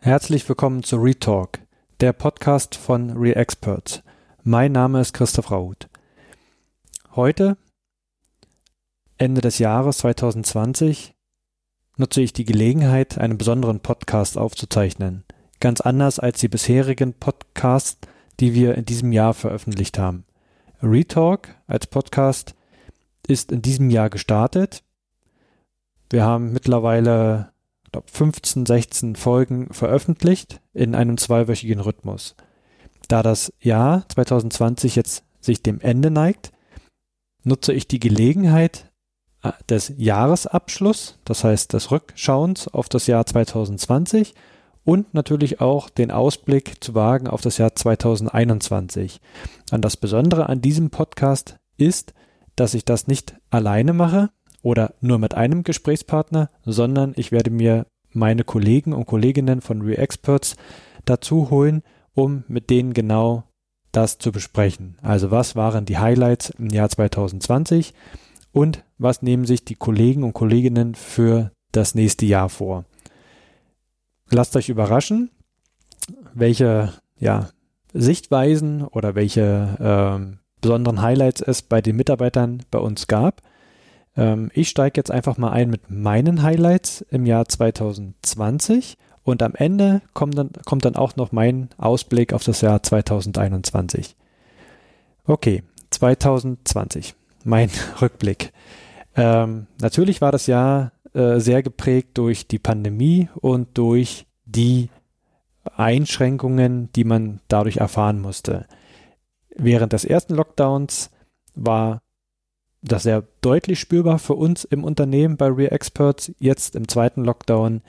Herzlich willkommen zu Retalk, der Podcast von ReExperts. Mein Name ist Christoph Raut. Heute, Ende des Jahres 2020, nutze ich die Gelegenheit, einen besonderen Podcast aufzuzeichnen. Ganz anders als die bisherigen Podcasts, die wir in diesem Jahr veröffentlicht haben. Retalk als Podcast ist in diesem Jahr gestartet. Wir haben mittlerweile glaub, 15, 16 Folgen veröffentlicht in einem zweiwöchigen Rhythmus. Da das Jahr 2020 jetzt sich dem Ende neigt, nutze ich die Gelegenheit äh, des Jahresabschluss, das heißt des Rückschauens auf das Jahr 2020 und natürlich auch den Ausblick zu wagen auf das Jahr 2021. Und das Besondere an diesem Podcast ist, dass ich das nicht alleine mache oder nur mit einem Gesprächspartner, sondern ich werde mir meine Kollegen und Kolleginnen von ReExperts dazu holen, um mit denen genau das zu besprechen. Also was waren die Highlights im Jahr 2020 und was nehmen sich die Kollegen und Kolleginnen für das nächste Jahr vor. Lasst euch überraschen, welche ja, Sichtweisen oder welche ähm, besonderen Highlights es bei den Mitarbeitern bei uns gab. Ähm, ich steige jetzt einfach mal ein mit meinen Highlights im Jahr 2020 und am Ende kommt dann, kommt dann auch noch mein Ausblick auf das Jahr 2021. Okay, 2020, mein Rückblick. Ähm, natürlich war das Jahr äh, sehr geprägt durch die Pandemie und durch die Einschränkungen, die man dadurch erfahren musste. Während des ersten Lockdowns war das sehr deutlich spürbar für uns im Unternehmen bei Real Experts. Jetzt im zweiten Lockdown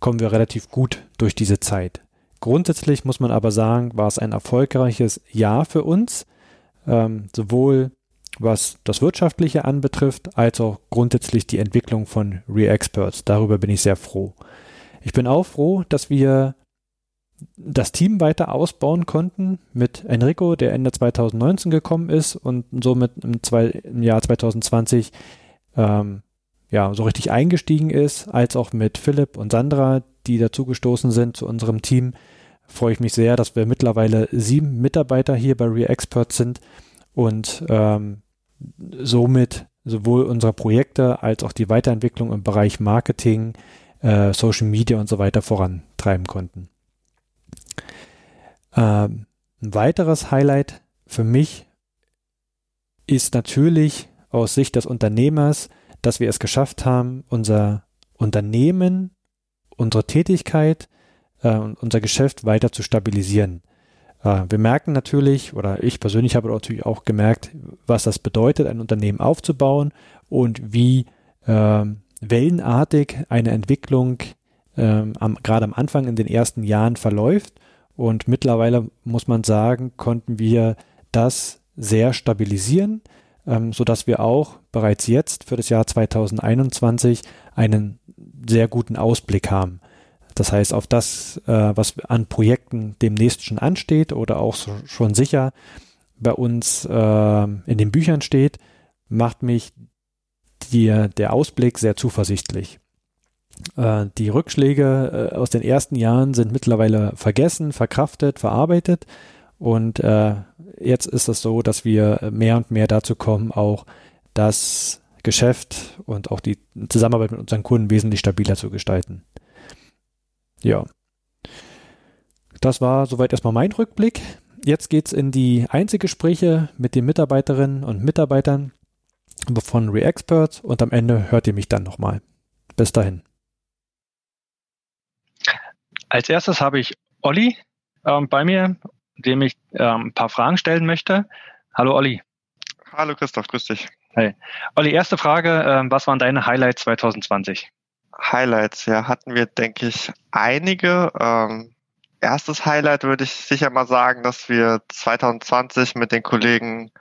kommen wir relativ gut durch diese Zeit. Grundsätzlich muss man aber sagen, war es ein erfolgreiches Jahr für uns, ähm, sowohl was das Wirtschaftliche anbetrifft, als auch grundsätzlich die Entwicklung von Real Experts. Darüber bin ich sehr froh. Ich bin auch froh, dass wir das Team weiter ausbauen konnten mit Enrico, der Ende 2019 gekommen ist und somit im, zwei, im Jahr 2020 ähm, ja, so richtig eingestiegen ist, als auch mit Philipp und Sandra, die dazugestoßen sind zu unserem Team. Freue ich mich sehr, dass wir mittlerweile sieben Mitarbeiter hier bei ReExpert sind und ähm, somit sowohl unsere Projekte als auch die Weiterentwicklung im Bereich Marketing, äh, Social Media und so weiter vorantreiben konnten. Ähm, ein weiteres Highlight für mich ist natürlich aus Sicht des Unternehmers, dass wir es geschafft haben, unser Unternehmen, unsere Tätigkeit äh, unser Geschäft weiter zu stabilisieren. Äh, wir merken natürlich, oder ich persönlich habe natürlich auch gemerkt, was das bedeutet, ein Unternehmen aufzubauen und wie äh, wellenartig eine Entwicklung ähm, am, gerade am Anfang in den ersten Jahren verläuft und mittlerweile muss man sagen, konnten wir das sehr stabilisieren, ähm, so dass wir auch bereits jetzt für das Jahr 2021 einen sehr guten Ausblick haben. Das heißt, auf das, äh, was an Projekten demnächst schon ansteht oder auch so, schon sicher bei uns äh, in den Büchern steht, macht mich die, der Ausblick sehr zuversichtlich. Äh, die Rückschläge äh, aus den ersten Jahren sind mittlerweile vergessen, verkraftet, verarbeitet. Und äh, jetzt ist es so, dass wir mehr und mehr dazu kommen, auch das Geschäft und auch die Zusammenarbeit mit unseren Kunden wesentlich stabiler zu gestalten. Ja. Das war soweit erstmal mein Rückblick. Jetzt geht's in die Einzelgespräche mit den Mitarbeiterinnen und Mitarbeitern von ReExperts und am Ende hört ihr mich dann nochmal. Bis dahin. Als erstes habe ich Olli ähm, bei mir, dem ich ähm, ein paar Fragen stellen möchte. Hallo Olli. Hallo Christoph, grüß dich. Hey. Olli, erste Frage, ähm, was waren deine Highlights 2020? Highlights, ja, hatten wir, denke ich, einige. Ähm, erstes Highlight würde ich sicher mal sagen, dass wir 2020 mit den Kollegen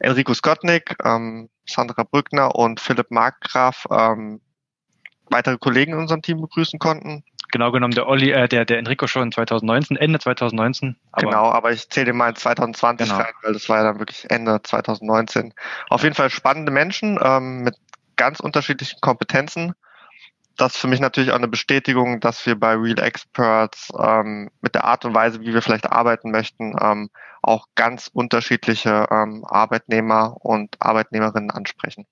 Enrico Skotnik, ähm, Sandra Brückner und Philipp Markgraf ähm, weitere Kollegen in unserem Team begrüßen konnten. genau genommen der Olli, äh, der, der Enrico schon 2019, Ende 2019. Aber genau, aber ich zähle den mal in 2020 genau. rein, weil das war ja dann wirklich Ende 2019. Auf jeden Fall spannende Menschen ähm, mit ganz unterschiedlichen Kompetenzen. Das ist für mich natürlich auch eine Bestätigung, dass wir bei Real Experts ähm, mit der Art und Weise, wie wir vielleicht arbeiten möchten, ähm, auch ganz unterschiedliche ähm, Arbeitnehmer und Arbeitnehmerinnen ansprechen.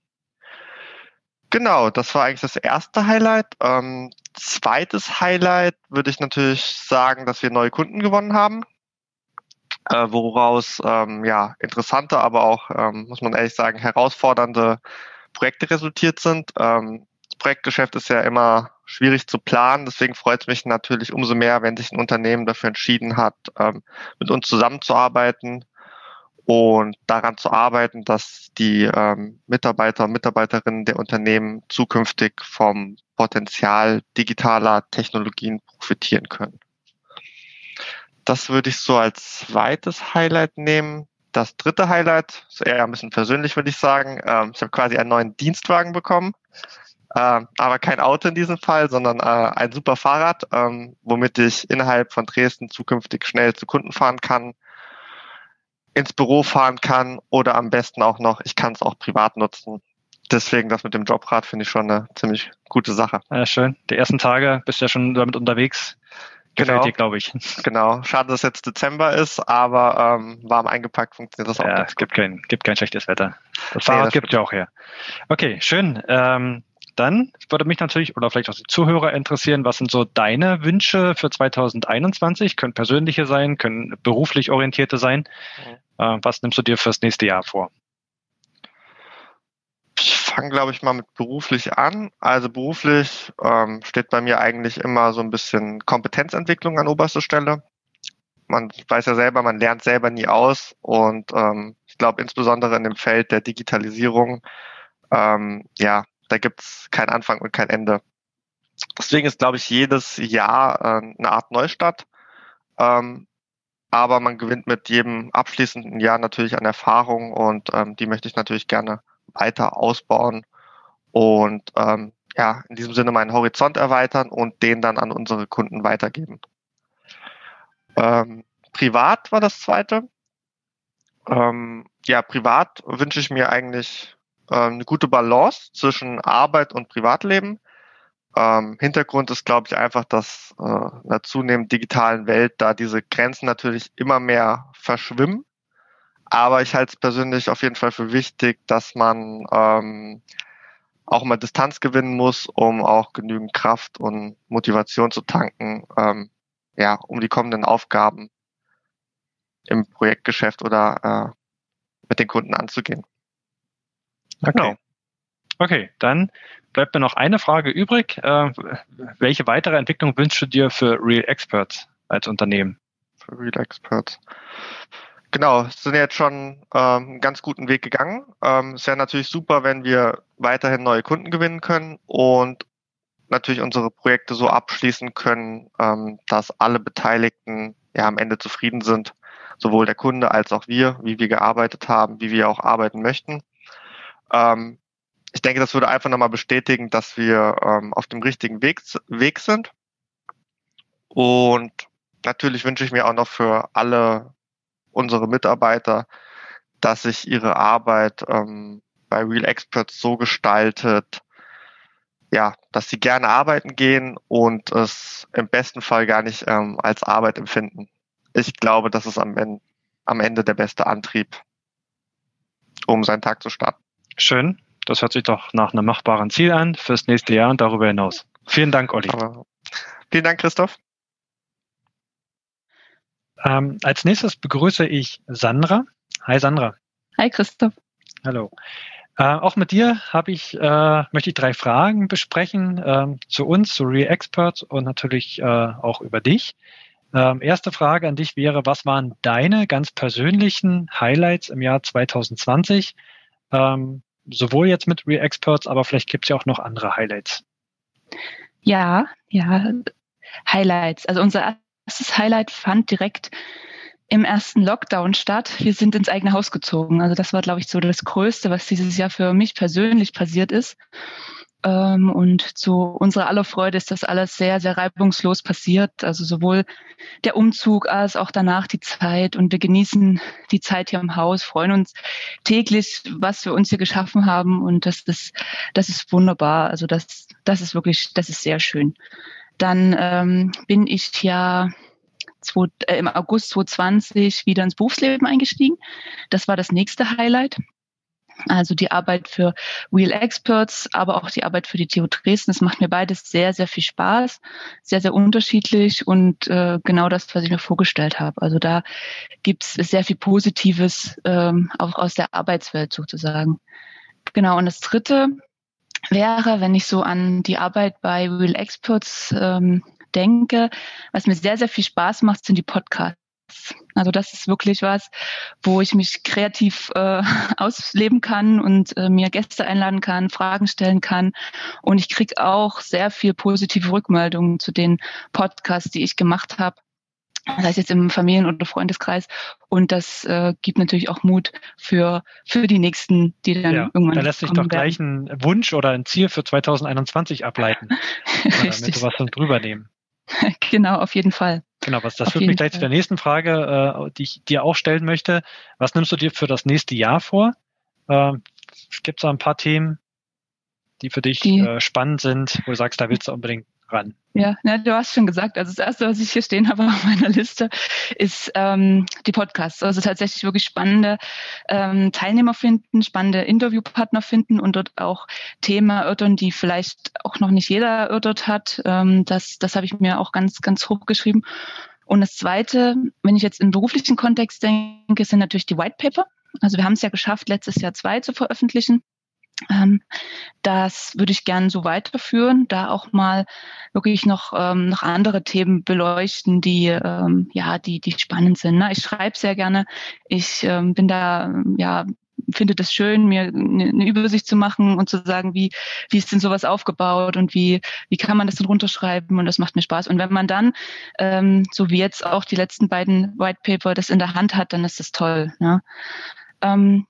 Genau, das war eigentlich das erste Highlight. Ähm, zweites Highlight würde ich natürlich sagen, dass wir neue Kunden gewonnen haben, äh, woraus ähm, ja interessante, aber auch, ähm, muss man ehrlich sagen, herausfordernde Projekte resultiert sind. Ähm, Projektgeschäft ist ja immer schwierig zu planen, deswegen freut es mich natürlich umso mehr, wenn sich ein Unternehmen dafür entschieden hat, ähm, mit uns zusammenzuarbeiten und daran zu arbeiten, dass die ähm, Mitarbeiter und Mitarbeiterinnen der Unternehmen zukünftig vom Potenzial digitaler Technologien profitieren können. Das würde ich so als zweites Highlight nehmen. Das dritte Highlight ist eher ein bisschen persönlich, würde ich sagen. Ähm, ich habe quasi einen neuen Dienstwagen bekommen, aber kein Auto in diesem Fall, sondern äh, ein super Fahrrad, ähm, womit ich innerhalb von Dresden zukünftig schnell zu Kunden fahren kann, ins Büro fahren kann oder am besten auch noch, ich kann es auch privat nutzen. Deswegen das mit dem Jobrad finde ich schon eine ziemlich gute Sache. Ja, schön. Die ersten Tage bist du ja schon damit unterwegs. Gefällt genau. dir, glaube ich. Genau. Schade, dass jetzt Dezember ist, aber ähm, warm eingepackt funktioniert das auch. Ja, es gibt kein, gibt kein schlechtes Wetter. Das Fahrrad nee, das gibt ja auch her. Okay, schön. Ähm, dann würde mich natürlich oder vielleicht auch die Zuhörer interessieren, was sind so deine Wünsche für 2021? Können persönliche sein, können beruflich orientierte sein. Mhm. Was nimmst du dir fürs nächste Jahr vor? Ich fange, glaube ich, mal mit beruflich an. Also beruflich ähm, steht bei mir eigentlich immer so ein bisschen Kompetenzentwicklung an oberster Stelle. Man weiß ja selber, man lernt selber nie aus und ähm, ich glaube insbesondere in dem Feld der Digitalisierung, ähm, ja, da gibt's keinen Anfang und kein Ende. Deswegen ist, glaube ich, jedes Jahr äh, eine Art Neustart. Ähm, aber man gewinnt mit jedem abschließenden Jahr natürlich an Erfahrung und ähm, die möchte ich natürlich gerne weiter ausbauen und ähm, ja, in diesem Sinne meinen Horizont erweitern und den dann an unsere Kunden weitergeben. Ähm, privat war das zweite. Ähm, ja, privat wünsche ich mir eigentlich eine gute Balance zwischen Arbeit und Privatleben. Ähm, Hintergrund ist, glaube ich, einfach, dass äh, in der zunehmend digitalen Welt da diese Grenzen natürlich immer mehr verschwimmen. Aber ich halte es persönlich auf jeden Fall für wichtig, dass man ähm, auch mal Distanz gewinnen muss, um auch genügend Kraft und Motivation zu tanken, ähm, ja, um die kommenden Aufgaben im Projektgeschäft oder äh, mit den Kunden anzugehen. Okay. Genau. Okay, dann bleibt mir noch eine Frage übrig. Äh, welche weitere Entwicklung wünschst du dir für Real Experts als Unternehmen? Für Real Experts. Genau, sind jetzt schon ähm, einen ganz guten Weg gegangen. Ähm, es wäre natürlich super, wenn wir weiterhin neue Kunden gewinnen können und natürlich unsere Projekte so abschließen können, ähm, dass alle Beteiligten ja am Ende zufrieden sind, sowohl der Kunde als auch wir, wie wir gearbeitet haben, wie wir auch arbeiten möchten. Ähm, ich denke, das würde einfach nochmal bestätigen, dass wir ähm, auf dem richtigen Weg, Weg sind. Und natürlich wünsche ich mir auch noch für alle unsere Mitarbeiter, dass sich ihre Arbeit ähm, bei Real Experts so gestaltet, ja, dass sie gerne arbeiten gehen und es im besten Fall gar nicht ähm, als Arbeit empfinden. Ich glaube, das ist am Ende, am Ende der beste Antrieb, um seinen Tag zu starten. Schön. Das hört sich doch nach einem machbaren Ziel an fürs nächste Jahr und darüber hinaus. Vielen Dank, Olli. Aber vielen Dank, Christoph. Ähm, als nächstes begrüße ich Sandra. Hi Sandra. Hi Christoph. Hallo. Äh, auch mit dir habe ich, äh, möchte ich drei Fragen besprechen äh, zu uns, zu Real Experts und natürlich äh, auch über dich. Ähm, erste Frage an dich wäre, was waren deine ganz persönlichen Highlights im Jahr 2020? Ähm, sowohl jetzt mit Real Experts, aber vielleicht gibt es ja auch noch andere Highlights. Ja, ja, Highlights. Also unser erstes Highlight fand direkt im ersten Lockdown statt. Wir sind ins eigene Haus gezogen. Also das war, glaube ich, so das Größte, was dieses Jahr für mich persönlich passiert ist. Ähm, und zu unserer aller Freude ist das alles sehr, sehr reibungslos passiert. Also sowohl der Umzug als auch danach die Zeit. Und wir genießen die Zeit hier im Haus, freuen uns täglich, was wir uns hier geschaffen haben. Und das ist, das ist wunderbar. Also das, das ist wirklich, das ist sehr schön. Dann ähm, bin ich ja äh, im August 2020 wieder ins Berufsleben eingestiegen. Das war das nächste Highlight. Also die Arbeit für Real Experts, aber auch die Arbeit für die TU Dresden. Das macht mir beides sehr, sehr viel Spaß, sehr, sehr unterschiedlich und äh, genau das, was ich mir vorgestellt habe. Also da gibt's sehr viel Positives ähm, auch aus der Arbeitswelt sozusagen. Genau, und das Dritte wäre, wenn ich so an die Arbeit bei Real Experts ähm, denke, was mir sehr, sehr viel Spaß macht, sind die Podcasts. Also das ist wirklich was, wo ich mich kreativ äh, ausleben kann und äh, mir Gäste einladen kann, Fragen stellen kann. Und ich kriege auch sehr viel positive Rückmeldungen zu den Podcasts, die ich gemacht habe. Das heißt jetzt im Familien- oder Freundeskreis. Und das äh, gibt natürlich auch Mut für, für die nächsten, die dann ja, irgendwann. Da lässt sich doch gleich ein Wunsch oder ein Ziel für 2021 ableiten. damit du was drüber nehmen. genau, auf jeden Fall. Genau, was das führt mich gleich zu der nächsten Frage, äh, die ich dir auch stellen möchte. Was nimmst du dir für das nächste Jahr vor? Äh, Gibt es da ein paar Themen, die für dich die, äh, spannend sind, wo du sagst, da willst du unbedingt ran? Ja, ja, du hast schon gesagt, also das Erste, was ich hier stehen habe auf meiner Liste, ist ähm, die Podcasts. Also tatsächlich wirklich spannende ähm, Teilnehmer finden, spannende Interviewpartner finden und dort auch Themen erörtern, die vielleicht auch noch nicht jeder erörtert hat. Ähm, das das habe ich mir auch ganz, ganz hochgeschrieben. Und das Zweite, wenn ich jetzt im beruflichen Kontext denke, sind natürlich die White Paper. Also wir haben es ja geschafft, letztes Jahr zwei zu veröffentlichen. Ähm, das würde ich gerne so weiterführen, da auch mal wirklich noch, ähm, noch andere Themen beleuchten, die ähm, ja, die, die spannend sind. Ne? Ich schreibe sehr gerne. Ich ähm, bin da, ja, finde das schön, mir eine Übersicht zu machen und zu sagen, wie, wie ist denn sowas aufgebaut und wie, wie kann man das denn runterschreiben und das macht mir Spaß. Und wenn man dann, ähm, so wie jetzt auch die letzten beiden White Paper, das in der Hand hat, dann ist das toll. Ne? Ähm,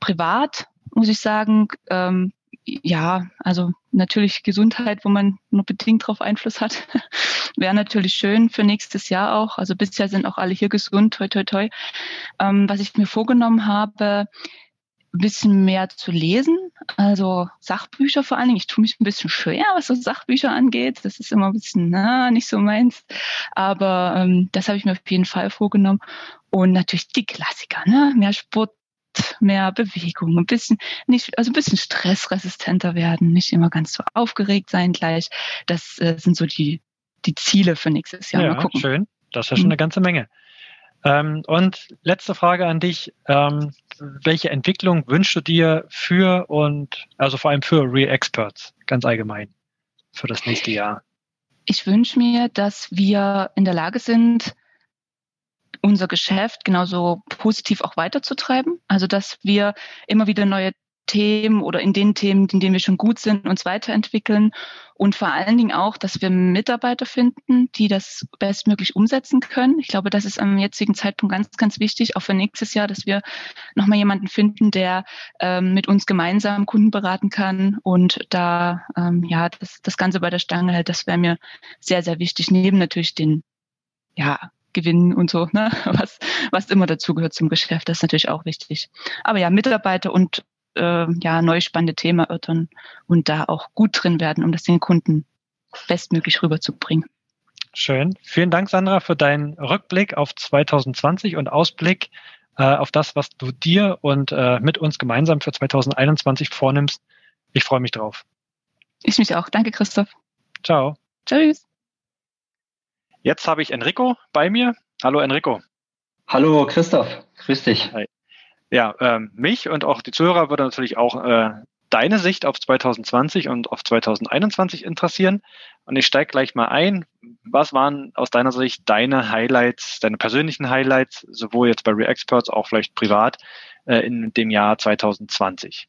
privat muss ich sagen, ähm, ja, also natürlich Gesundheit, wo man nur bedingt darauf Einfluss hat, wäre natürlich schön für nächstes Jahr auch. Also bisher sind auch alle hier gesund, toi, toi, toi. Ähm, was ich mir vorgenommen habe, ein bisschen mehr zu lesen, also Sachbücher vor allen Dingen. Ich tue mich ein bisschen schwer, was so Sachbücher angeht. Das ist immer ein bisschen na, nicht so meins. Aber ähm, das habe ich mir auf jeden Fall vorgenommen. Und natürlich die Klassiker, ne? Mehr Sport mehr Bewegung, ein bisschen nicht, also ein bisschen stressresistenter werden, nicht immer ganz so aufgeregt sein gleich. Das äh, sind so die, die Ziele für nächstes Jahr. Ja, Mal gucken. schön. Das ist ja schon mhm. eine ganze Menge. Ähm, und letzte Frage an dich. Ähm, welche Entwicklung wünschst du dir für und, also vor allem für Real Experts, ganz allgemein, für das nächste Jahr? Ich wünsche mir, dass wir in der Lage sind, unser Geschäft genauso positiv auch weiterzutreiben. Also dass wir immer wieder neue Themen oder in den Themen, in denen wir schon gut sind, uns weiterentwickeln und vor allen Dingen auch, dass wir Mitarbeiter finden, die das bestmöglich umsetzen können. Ich glaube, das ist am jetzigen Zeitpunkt ganz, ganz wichtig, auch für nächstes Jahr, dass wir nochmal jemanden finden, der ähm, mit uns gemeinsam Kunden beraten kann und da ähm, ja das, das Ganze bei der Stange hält. Das wäre mir sehr, sehr wichtig, neben natürlich den ja, gewinnen und so, ne? was, was immer dazugehört zum Geschäft, das ist natürlich auch wichtig. Aber ja, Mitarbeiter und äh, ja, neu spannende Themen erörtern und da auch gut drin werden, um das den Kunden bestmöglich rüberzubringen. Schön. Vielen Dank, Sandra, für deinen Rückblick auf 2020 und Ausblick äh, auf das, was du dir und äh, mit uns gemeinsam für 2021 vornimmst. Ich freue mich drauf. Ich mich auch. Danke, Christoph. Ciao. Tschüss. Jetzt habe ich Enrico bei mir. Hallo Enrico. Hallo Christoph, grüß dich. Hi. Ja, ähm, mich und auch die Zuhörer würde natürlich auch äh, deine Sicht auf 2020 und auf 2021 interessieren. Und ich steige gleich mal ein. Was waren aus deiner Sicht deine Highlights, deine persönlichen Highlights, sowohl jetzt bei ReExperts, auch vielleicht privat, äh, in dem Jahr 2020?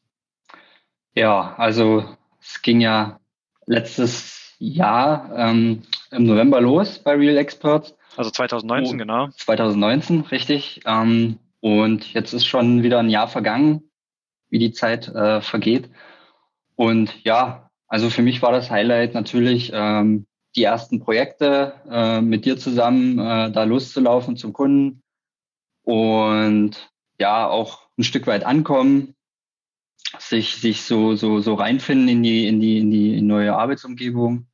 Ja, also es ging ja letztes Jahr ähm, im November los bei Real Experts. Also 2019, oh, genau. 2019, richtig. Ähm, und jetzt ist schon wieder ein Jahr vergangen, wie die Zeit äh, vergeht. Und ja, also für mich war das Highlight natürlich ähm, die ersten Projekte äh, mit dir zusammen äh, da loszulaufen zum Kunden und ja auch ein Stück weit ankommen, sich sich so so so reinfinden in die in die in die neue Arbeitsumgebung.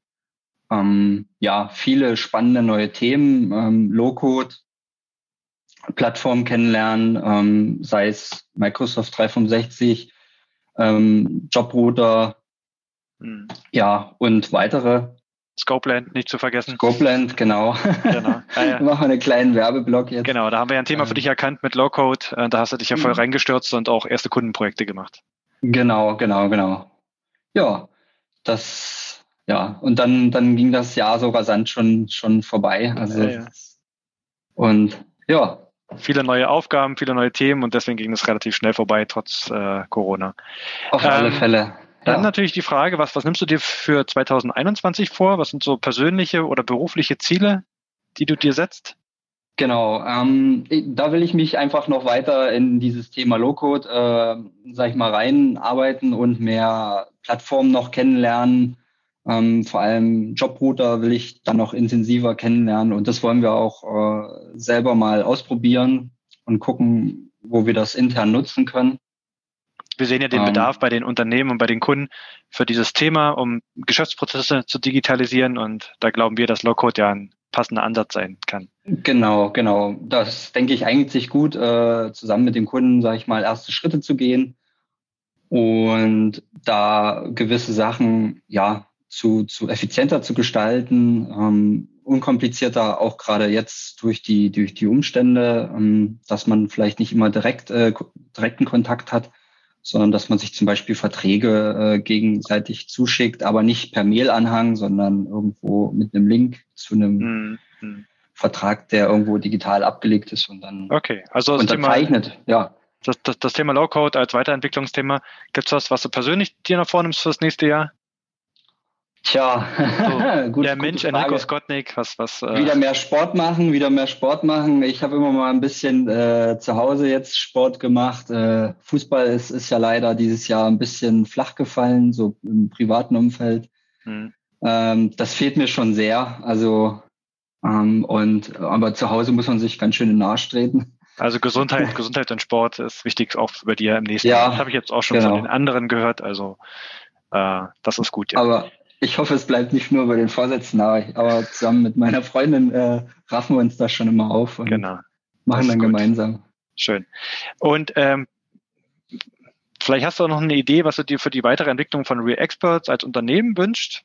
Ähm, ja, viele spannende neue Themen, ähm, Low-Code, Plattform kennenlernen, ähm, sei es Microsoft 365, ähm, Jobrouter, mhm. ja, und weitere. Scopeland nicht zu vergessen. Scopeland, genau. genau. Ah, ja. Machen wir einen kleinen Werbeblock jetzt. Genau, da haben wir ja ein Thema für dich erkannt mit Low-Code. Äh, da hast du dich ja voll mhm. reingestürzt und auch erste Kundenprojekte gemacht. Genau, genau, genau. Ja, das, ja, und dann, dann ging das Jahr so rasant schon, schon vorbei. Also, ja, ja. und ja, viele neue Aufgaben, viele neue Themen und deswegen ging es relativ schnell vorbei, trotz äh, Corona. Auf ähm, alle Fälle. Ja. Dann natürlich die Frage, was, was nimmst du dir für 2021 vor? Was sind so persönliche oder berufliche Ziele, die du dir setzt? Genau, ähm, da will ich mich einfach noch weiter in dieses Thema Low-Code, äh, sag ich mal, reinarbeiten und mehr Plattformen noch kennenlernen, ähm, vor allem Jobrouter will ich dann noch intensiver kennenlernen und das wollen wir auch äh, selber mal ausprobieren und gucken, wo wir das intern nutzen können. Wir sehen ja den ähm, Bedarf bei den Unternehmen und bei den Kunden für dieses Thema, um Geschäftsprozesse zu digitalisieren und da glauben wir, dass Low-Code ja ein passender Ansatz sein kann. Genau, genau. Das denke ich eignet sich gut, äh, zusammen mit dem Kunden, sage ich mal, erste Schritte zu gehen und da gewisse Sachen ja zu, zu effizienter zu gestalten, ähm, unkomplizierter, auch gerade jetzt durch die, durch die Umstände, ähm, dass man vielleicht nicht immer direkt, äh, direkten Kontakt hat, sondern dass man sich zum Beispiel Verträge äh, gegenseitig zuschickt, aber nicht per Mail-Anhang, sondern irgendwo mit einem Link zu einem mhm. Vertrag, der irgendwo digital abgelegt ist und dann okay. also unterzeichnet. Thema, ja. Das, das, das Thema Low-Code als Weiterentwicklungsthema, gibt es was, was du persönlich dir noch vornimmst fürs nächste Jahr? Tja, so, gut, der Mensch Enrico Skotnik, was, was. Äh wieder mehr Sport machen, wieder mehr Sport machen. Ich habe immer mal ein bisschen äh, zu Hause jetzt Sport gemacht. Äh, Fußball ist, ist ja leider dieses Jahr ein bisschen flach gefallen, so im privaten Umfeld. Hm. Ähm, das fehlt mir schon sehr. Also ähm, und aber zu Hause muss man sich ganz schön in den Arsch treten. Also Gesundheit, Gesundheit und Sport ist wichtig auch bei dir im nächsten ja, Jahr. Das habe ich jetzt auch schon genau. von den anderen gehört. Also äh, das ist gut. Ja. Aber ich hoffe, es bleibt nicht nur bei den Vorsätzen, aber zusammen mit meiner Freundin äh, raffen wir uns da schon immer auf und genau. machen dann gut. gemeinsam. Schön. Und ähm, vielleicht hast du auch noch eine Idee, was du dir für die weitere Entwicklung von Real Experts als Unternehmen wünscht?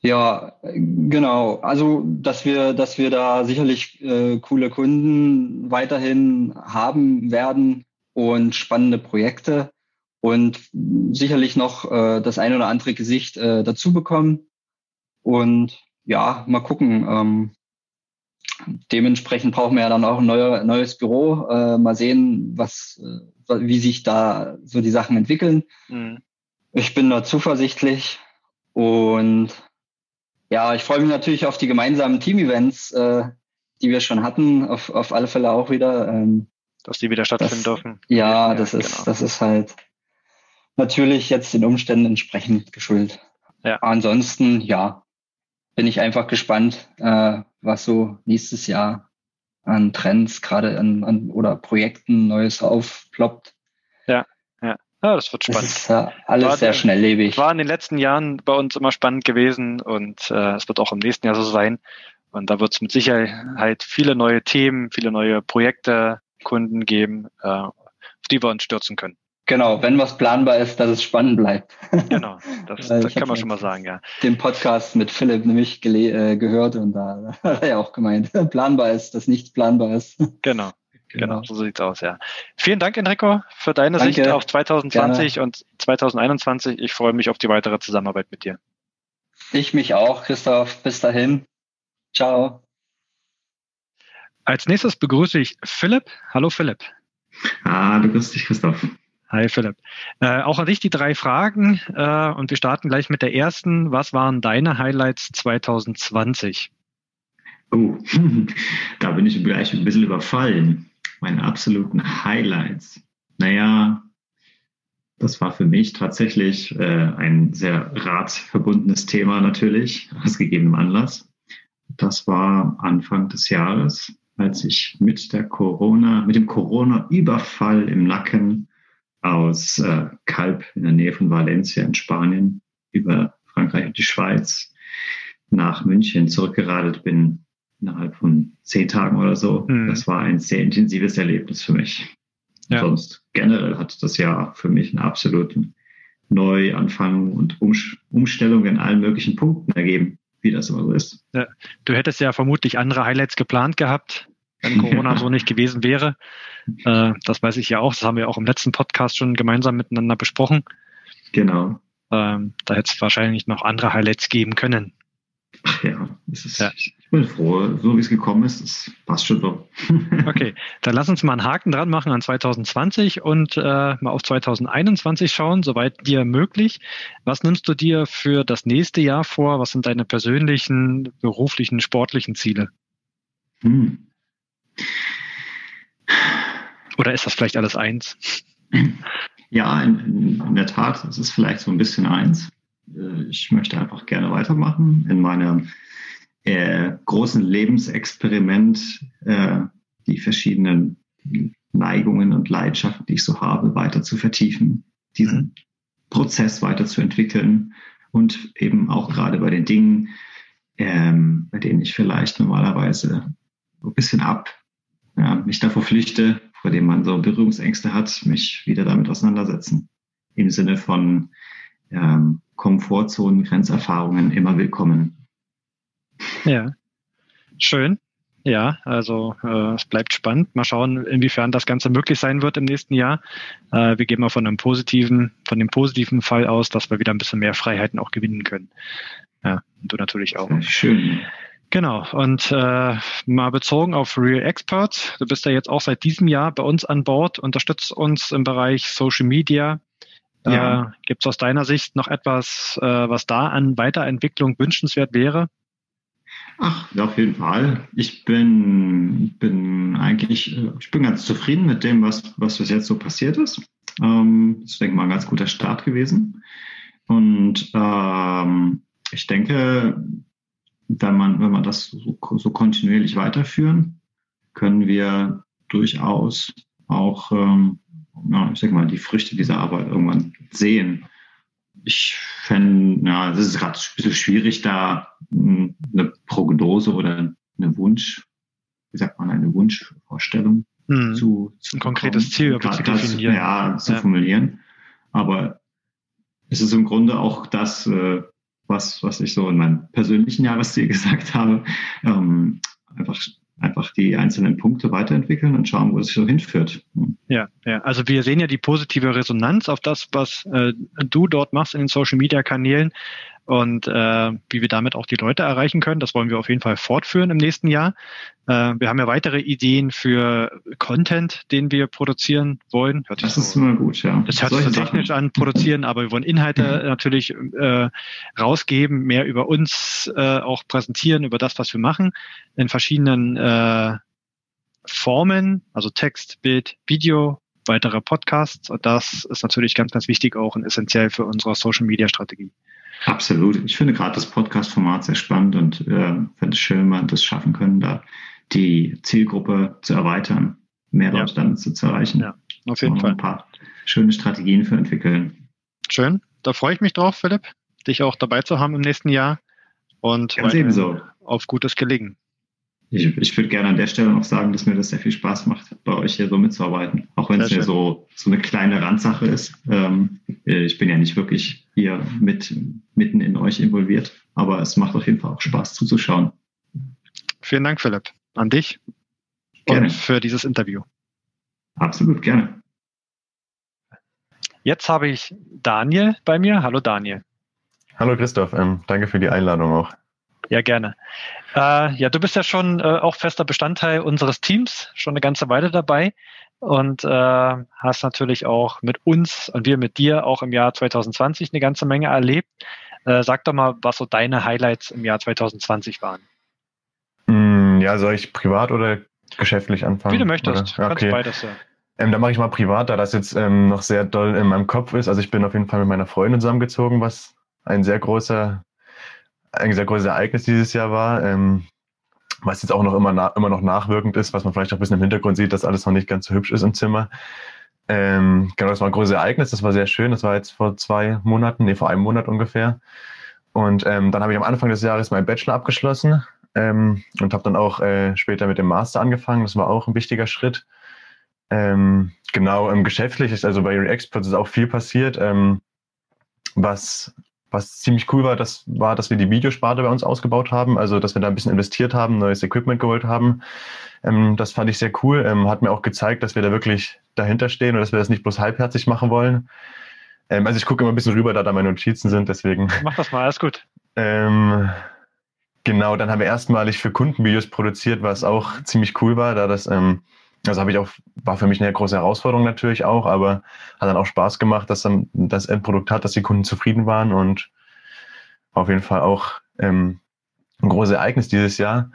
Ja, genau. Also, dass wir, dass wir da sicherlich äh, coole Kunden weiterhin haben werden und spannende Projekte und sicherlich noch äh, das ein oder andere Gesicht äh, dazu bekommen. Und ja, mal gucken. Ähm, dementsprechend brauchen wir ja dann auch ein neuer, neues Büro. Äh, mal sehen, was, äh, wie sich da so die Sachen entwickeln. Mhm. Ich bin da zuversichtlich und ja, ich freue mich natürlich auf die gemeinsamen Team-Events, äh, die wir schon hatten, auf, auf alle Fälle auch wieder. Ähm, Dass die wieder stattfinden das, dürfen. Ja, ja das ist, genau. das ist halt natürlich jetzt den Umständen entsprechend geschuldet. Ja. Ansonsten, ja, bin ich einfach gespannt, äh, was so nächstes Jahr an Trends gerade an, an oder Projekten Neues aufploppt. Ja, ja. Ja, das wird spannend. Das ist äh, alles war, sehr schnelllebig. War in den letzten Jahren bei uns immer spannend gewesen und äh, es wird auch im nächsten Jahr so sein. Und da wird es mit Sicherheit viele neue Themen, viele neue Projekte, Kunden geben, äh, auf die wir uns stürzen können. Genau, wenn was planbar ist, dass es spannend bleibt. Genau, das, das kann man schon mal sagen, ja. Den Podcast mit Philipp nämlich äh, gehört und da hat er ja auch gemeint, planbar ist, dass nichts planbar ist. Genau, genau, genau so sieht's aus, ja. Vielen Dank, Enrico, für deine Danke. Sicht auf 2020 Gerne. und 2021. Ich freue mich auf die weitere Zusammenarbeit mit dir. Ich mich auch, Christoph. Bis dahin. Ciao. Als nächstes begrüße ich Philipp. Hallo Philipp. Ah, du grüßt dich, Christoph. Hi Philipp. Äh, auch an dich die drei Fragen äh, und wir starten gleich mit der ersten. Was waren deine Highlights 2020? Oh, da bin ich gleich ein bisschen überfallen. Meine absoluten Highlights. Naja, das war für mich tatsächlich äh, ein sehr ratverbundenes Thema natürlich, aus gegebenem Anlass. Das war Anfang des Jahres, als ich mit der Corona, mit dem Corona-Überfall im Nacken aus äh, Kalb in der Nähe von Valencia in Spanien über Frankreich und die Schweiz nach München zurückgeradelt bin, innerhalb von zehn Tagen oder so. Mhm. Das war ein sehr intensives Erlebnis für mich. Ja. Sonst generell hat das Jahr für mich einen absoluten Neuanfang und Umstellung in allen möglichen Punkten ergeben, wie das immer so ist. Ja. Du hättest ja vermutlich andere Highlights geplant gehabt, wenn Corona so nicht gewesen wäre. Äh, das weiß ich ja auch. Das haben wir auch im letzten Podcast schon gemeinsam miteinander besprochen. Genau. Ähm, da hätte es wahrscheinlich noch andere Highlights geben können. Ach ja, ist, ja, ich bin froh, so wie es gekommen ist, das passt schon so. okay, dann lass uns mal einen Haken dran machen an 2020 und äh, mal auf 2021 schauen, soweit dir möglich. Was nimmst du dir für das nächste Jahr vor? Was sind deine persönlichen, beruflichen, sportlichen Ziele? Hm. Oder ist das vielleicht alles eins? Ja, in, in der Tat, es ist vielleicht so ein bisschen eins. Äh, ich möchte einfach gerne weitermachen in meinem äh, großen Lebensexperiment, äh, die verschiedenen Neigungen und Leidenschaften, die ich so habe, weiter zu vertiefen, diesen mhm. Prozess weiterzuentwickeln und eben auch gerade bei den Dingen, ähm, bei denen ich vielleicht normalerweise ein bisschen ab, ja, mich davor flüchte, vor dem man so Berührungsängste hat, mich wieder damit auseinandersetzen. Im Sinne von ähm, Komfortzonen, Grenzerfahrungen immer willkommen. Ja, schön. Ja, also äh, es bleibt spannend. Mal schauen, inwiefern das Ganze möglich sein wird im nächsten Jahr. Äh, wir gehen mal von einem positiven, von dem positiven Fall aus, dass wir wieder ein bisschen mehr Freiheiten auch gewinnen können. Ja, und du natürlich auch. Schön. Genau, und äh, mal bezogen auf Real Experts, du bist ja jetzt auch seit diesem Jahr bei uns an Bord, unterstützt uns im Bereich Social Media, ja. Äh, Gibt es aus deiner Sicht noch etwas, äh, was da an Weiterentwicklung wünschenswert wäre? Ach, ja, auf jeden Fall. Ich bin, bin eigentlich, äh, ich bin ganz zufrieden mit dem, was, was bis jetzt so passiert ist. Ähm, das ist, denke ich mal, ein ganz guter Start gewesen. Und ähm, ich denke, wenn man, wenn man das so, so kontinuierlich weiterführen, können wir durchaus auch ähm, ja, ich sag mal, die Früchte dieser Arbeit irgendwann sehen. Ich fände, ja, es ist gerade ein bisschen schwierig, da hm, eine Prognose oder eine Wunsch, wie sagt man, eine Wunschvorstellung hm. zu, zu ein konkretes Ziel zu definieren. ja, zu ja. formulieren. Aber es ist im Grunde auch das, äh, was, was ich so in meinem persönlichen Jahresziel gesagt habe, ähm, einfach einfach die einzelnen Punkte weiterentwickeln und schauen, wo es so hinführt. Ja, ja. Also wir sehen ja die positive Resonanz auf das, was äh, du dort machst in den Social Media Kanälen und äh, wie wir damit auch die Leute erreichen können. Das wollen wir auf jeden Fall fortführen im nächsten Jahr. Äh, wir haben ja weitere Ideen für Content, den wir produzieren wollen. Hört das ist immer gut, ja. Das hört sich so technisch an, produzieren, aber wir wollen Inhalte mhm. natürlich äh, rausgeben, mehr über uns äh, auch präsentieren, über das, was wir machen, in verschiedenen äh, Formen, also Text, Bild, Video, weitere Podcasts. Und das ist natürlich ganz, ganz wichtig auch und essentiell für unsere Social-Media-Strategie. Absolut. Ich finde gerade das Podcast-Format sehr spannend und äh, finde es schön, wenn wir das schaffen können, da die Zielgruppe zu erweitern, mehr Leute ja. damit zu, zu erreichen. Ja, auf jeden Fall. Ein paar schöne Strategien für entwickeln. Schön. Da freue ich mich drauf, Philipp, dich auch dabei zu haben im nächsten Jahr und Ganz ebenso. auf gutes Gelingen. Ich, ich würde gerne an der Stelle noch sagen, dass mir das sehr viel Spaß macht, bei euch hier so mitzuarbeiten. Auch wenn es ja so, so eine kleine Randsache ist. Ähm, ich bin ja nicht wirklich hier mit, mitten in euch involviert, aber es macht auf jeden Fall auch Spaß zuzuschauen. Vielen Dank, Philipp, an dich gerne. und für dieses Interview. Absolut, gerne. Jetzt habe ich Daniel bei mir. Hallo Daniel. Hallo Christoph, ähm, danke für die Einladung auch. Ja, gerne. Äh, ja, du bist ja schon äh, auch fester Bestandteil unseres Teams, schon eine ganze Weile dabei und äh, hast natürlich auch mit uns und wir mit dir auch im Jahr 2020 eine ganze Menge erlebt. Äh, sag doch mal, was so deine Highlights im Jahr 2020 waren. Mm, ja, soll ich privat oder geschäftlich anfangen? Wie du möchtest, oder? kannst okay. beides ja. Ähm, da mache ich mal privat, da das jetzt ähm, noch sehr doll in meinem Kopf ist. Also ich bin auf jeden Fall mit meiner Freundin zusammengezogen, was ein sehr großer, ein sehr großes Ereignis dieses Jahr war. Ähm, was jetzt auch noch immer, immer noch nachwirkend ist, was man vielleicht auch ein bisschen im Hintergrund sieht, dass alles noch nicht ganz so hübsch ist im Zimmer. Ähm, genau, das war ein großes Ereignis, das war sehr schön. Das war jetzt vor zwei Monaten, nee, vor einem Monat ungefähr. Und ähm, dann habe ich am Anfang des Jahres meinen Bachelor abgeschlossen ähm, und habe dann auch äh, später mit dem Master angefangen. Das war auch ein wichtiger Schritt. Ähm, genau, im geschäftlich ist also bei Experts ist auch viel passiert. Ähm, was was ziemlich cool war, das war, dass wir die Videosparte bei uns ausgebaut haben, also dass wir da ein bisschen investiert haben, neues Equipment geholt haben. Ähm, das fand ich sehr cool. Ähm, hat mir auch gezeigt, dass wir da wirklich dahinter stehen und dass wir das nicht bloß halbherzig machen wollen. Ähm, also ich gucke immer ein bisschen rüber, da da meine Notizen sind, deswegen. Mach das mal, alles gut. Ähm, genau, dann haben wir erstmalig für Kundenvideos produziert, was auch ziemlich cool war, da das ähm, also habe ich auch, war für mich eine große Herausforderung natürlich auch, aber hat dann auch Spaß gemacht, dass dann das Endprodukt hat, dass die Kunden zufrieden waren und auf jeden Fall auch ähm, ein großes Ereignis dieses Jahr.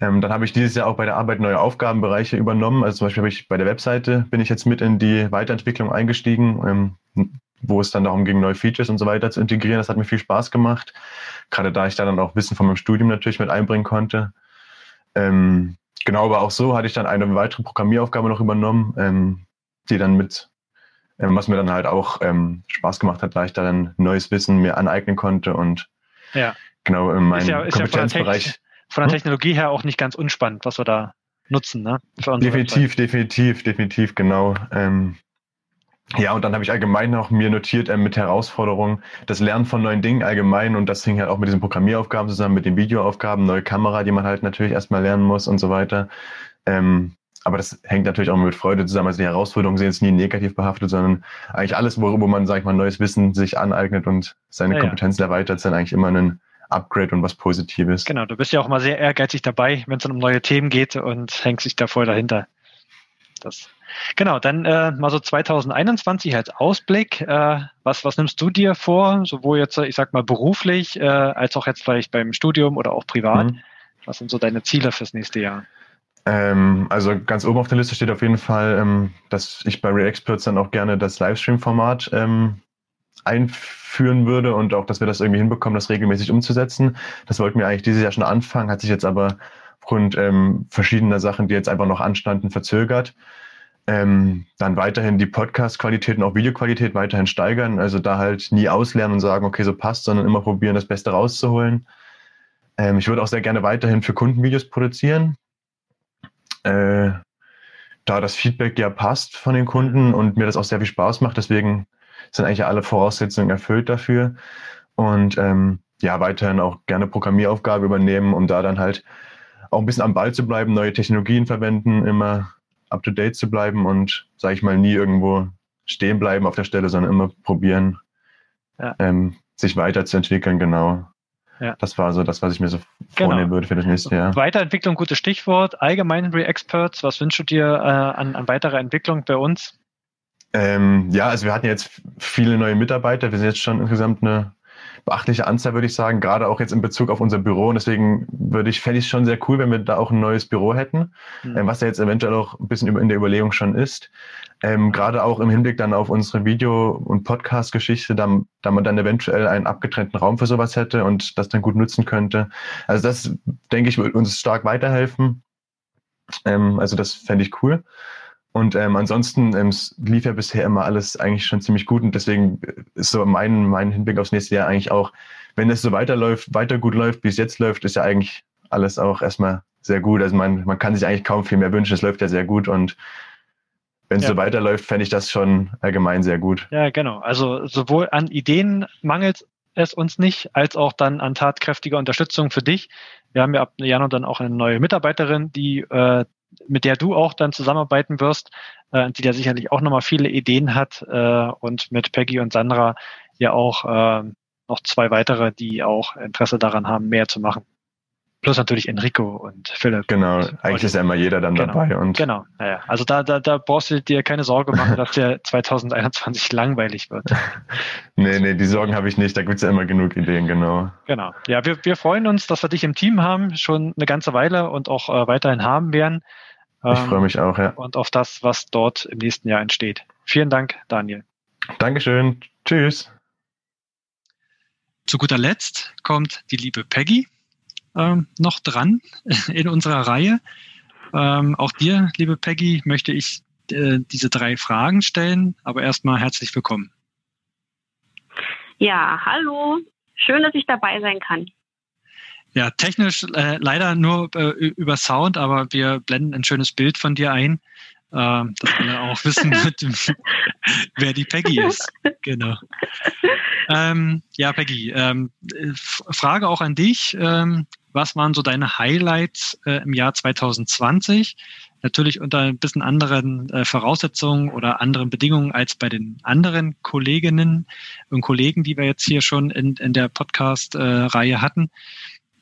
Ähm, dann habe ich dieses Jahr auch bei der Arbeit neue Aufgabenbereiche übernommen. Also zum Beispiel habe ich bei der Webseite bin ich jetzt mit in die Weiterentwicklung eingestiegen, ähm, wo es dann darum ging, neue Features und so weiter zu integrieren. Das hat mir viel Spaß gemacht. Gerade da ich da dann auch Wissen von meinem Studium natürlich mit einbringen konnte. Ähm, genau, aber auch so hatte ich dann eine weitere Programmieraufgabe noch übernommen, ähm, die dann mit, ähm, was mir dann halt auch ähm, Spaß gemacht hat, da ich dann neues Wissen mir aneignen konnte und ja. genau in meinem ja, Kompetenzbereich. Ja von, der hm? Technologie her auch nicht ganz unspannend, was wir da nutzen, ne? definitiv, Website. definitiv, definitiv, genau. Ähm, ja, und dann habe ich allgemein noch mir notiert äh, mit Herausforderungen das Lernen von neuen Dingen allgemein und das hing halt auch mit diesen Programmieraufgaben zusammen, mit den Videoaufgaben, neue Kamera, die man halt natürlich erstmal lernen muss und so weiter. Ähm, aber das hängt natürlich auch mit Freude zusammen. Also die Herausforderungen sind jetzt nie negativ behaftet, sondern eigentlich alles, worüber man, sag ich mal, neues Wissen sich aneignet und seine ja, Kompetenzen ja. erweitert, sind eigentlich immer ein Upgrade und was Positives. Genau, du bist ja auch mal sehr ehrgeizig dabei, wenn es dann um neue Themen geht und hängst sich da voll dahinter. Das Genau, dann äh, mal so 2021 als Ausblick. Äh, was, was nimmst du dir vor, sowohl jetzt, ich sag mal, beruflich, äh, als auch jetzt vielleicht beim Studium oder auch privat? Mhm. Was sind so deine Ziele fürs nächste Jahr? Ähm, also ganz oben auf der Liste steht auf jeden Fall, ähm, dass ich bei ReExperts dann auch gerne das Livestream-Format ähm, einführen würde und auch, dass wir das irgendwie hinbekommen, das regelmäßig umzusetzen. Das wollten wir eigentlich dieses Jahr schon anfangen, hat sich jetzt aber aufgrund ähm, verschiedener Sachen, die jetzt einfach noch anstanden, verzögert. Ähm, dann weiterhin die Podcast-Qualität und auch Videoqualität weiterhin steigern. Also da halt nie auslernen und sagen, okay, so passt, sondern immer probieren, das Beste rauszuholen. Ähm, ich würde auch sehr gerne weiterhin für Kunden Videos produzieren. Äh, da das Feedback ja passt von den Kunden und mir das auch sehr viel Spaß macht, deswegen sind eigentlich alle Voraussetzungen erfüllt dafür. Und ähm, ja, weiterhin auch gerne Programmieraufgabe übernehmen, um da dann halt auch ein bisschen am Ball zu bleiben, neue Technologien verwenden, immer up to date zu bleiben und, sage ich mal, nie irgendwo stehen bleiben auf der Stelle, sondern immer probieren, ja. ähm, sich weiterzuentwickeln, genau. Ja. Das war so das, was ich mir so genau. vornehmen würde für das nächste Jahr. Weiterentwicklung, gutes Stichwort. Allgemein Re-Experts, was wünschst du dir äh, an, an weiterer Entwicklung bei uns? Ähm, ja, also wir hatten jetzt viele neue Mitarbeiter. Wir sind jetzt schon insgesamt eine beachtliche Anzahl, würde ich sagen, gerade auch jetzt in Bezug auf unser Büro. Und deswegen würde ich, fände ich es schon sehr cool, wenn wir da auch ein neues Büro hätten, mhm. was ja jetzt eventuell auch ein bisschen in der Überlegung schon ist. Ähm, gerade auch im Hinblick dann auf unsere Video- und Podcast-Geschichte, da, da man dann eventuell einen abgetrennten Raum für sowas hätte und das dann gut nutzen könnte. Also das, denke ich, würde uns stark weiterhelfen. Ähm, also das fände ich cool. Und ähm, ansonsten ähm, lief ja bisher immer alles eigentlich schon ziemlich gut und deswegen ist so mein, mein Hinblick aufs nächste Jahr eigentlich auch, wenn es so weiterläuft, weiter gut läuft, wie es jetzt läuft, ist ja eigentlich alles auch erstmal sehr gut. Also man, man kann sich eigentlich kaum viel mehr wünschen, es läuft ja sehr gut und wenn es ja. so weiterläuft, fände ich das schon allgemein sehr gut. Ja, genau. Also sowohl an Ideen mangelt es uns nicht, als auch dann an tatkräftiger Unterstützung für dich. Wir haben ja ab Januar dann auch eine neue Mitarbeiterin, die äh, mit der du auch dann zusammenarbeiten wirst, äh, die da sicherlich auch nochmal viele Ideen hat äh, und mit Peggy und Sandra ja auch äh, noch zwei weitere, die auch Interesse daran haben, mehr zu machen. Plus natürlich Enrico und Philipp. Genau, und eigentlich ist ja immer jeder dann genau, dabei. Und genau, naja. Also da, da, da brauchst du dir keine Sorge machen, dass der 2021 langweilig wird. nee, nee, die Sorgen habe ich nicht. Da gibt's ja immer genug Ideen, genau. Genau. Ja, wir, wir freuen uns, dass wir dich im Team haben, schon eine ganze Weile und auch äh, weiterhin haben werden. Ähm, ich freue mich auch, ja. Und auf das, was dort im nächsten Jahr entsteht. Vielen Dank, Daniel. Dankeschön. Tschüss. Zu guter Letzt kommt die liebe Peggy ähm, noch dran in unserer Reihe. Ähm, auch dir, liebe Peggy, möchte ich äh, diese drei Fragen stellen, aber erstmal herzlich willkommen. Ja, hallo. Schön, dass ich dabei sein kann. Ja, technisch äh, leider nur äh, über Sound, aber wir blenden ein schönes Bild von dir ein, äh, dass alle auch wissen, wer die Peggy ist. Genau. Ähm, ja, Peggy, ähm, Frage auch an dich. Ähm, was waren so deine Highlights äh, im Jahr 2020? Natürlich unter ein bisschen anderen äh, Voraussetzungen oder anderen Bedingungen als bei den anderen Kolleginnen und Kollegen, die wir jetzt hier schon in, in der Podcast-Reihe äh, hatten.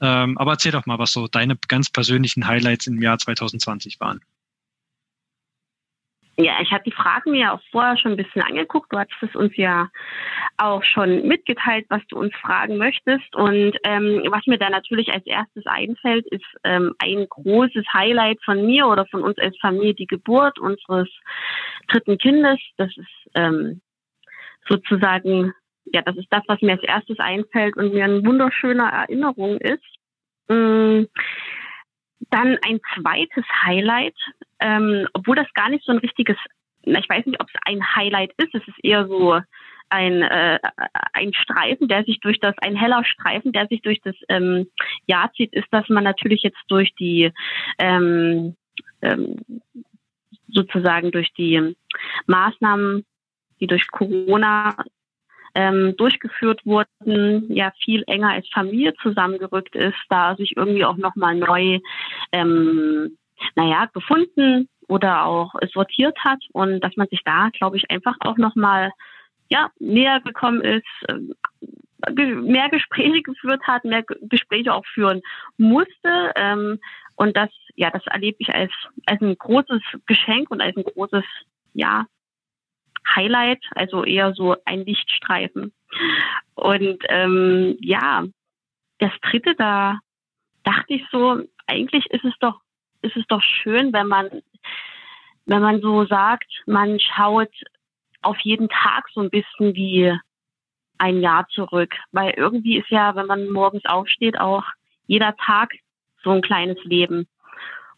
Ähm, aber erzähl doch mal, was so deine ganz persönlichen Highlights im Jahr 2020 waren. Ja, ich habe die Fragen mir auch vorher schon ein bisschen angeguckt. Du hattest es uns ja auch schon mitgeteilt, was du uns fragen möchtest. Und ähm, was mir da natürlich als erstes einfällt, ist ähm, ein großes Highlight von mir oder von uns als Familie die Geburt unseres dritten Kindes. Das ist ähm, sozusagen, ja, das ist das, was mir als erstes einfällt und mir eine wunderschöne Erinnerung ist. Ähm, dann ein zweites Highlight, ähm, obwohl das gar nicht so ein richtiges, ich weiß nicht, ob es ein Highlight ist, es ist eher so ein, äh, ein Streifen, der sich durch das, ein heller Streifen, der sich durch das ähm, Jahr zieht, ist, dass man natürlich jetzt durch die ähm, ähm, sozusagen durch die Maßnahmen, die durch Corona ähm, durchgeführt wurden, ja viel enger als Familie zusammengerückt ist, da sich irgendwie auch nochmal neu, ähm, naja, gefunden oder auch sortiert hat und dass man sich da, glaube ich, einfach auch nochmal ja, näher gekommen ist, ähm, mehr Gespräche geführt hat, mehr Gespräche auch führen musste. Ähm, und das, ja, das erlebe ich als, als ein großes Geschenk und als ein großes, ja, Highlight, also eher so ein Lichtstreifen. Und ähm, ja, das dritte, da dachte ich so, eigentlich ist es doch, ist es doch schön, wenn man, wenn man so sagt, man schaut auf jeden Tag so ein bisschen wie ein Jahr zurück. Weil irgendwie ist ja, wenn man morgens aufsteht, auch jeder Tag so ein kleines Leben.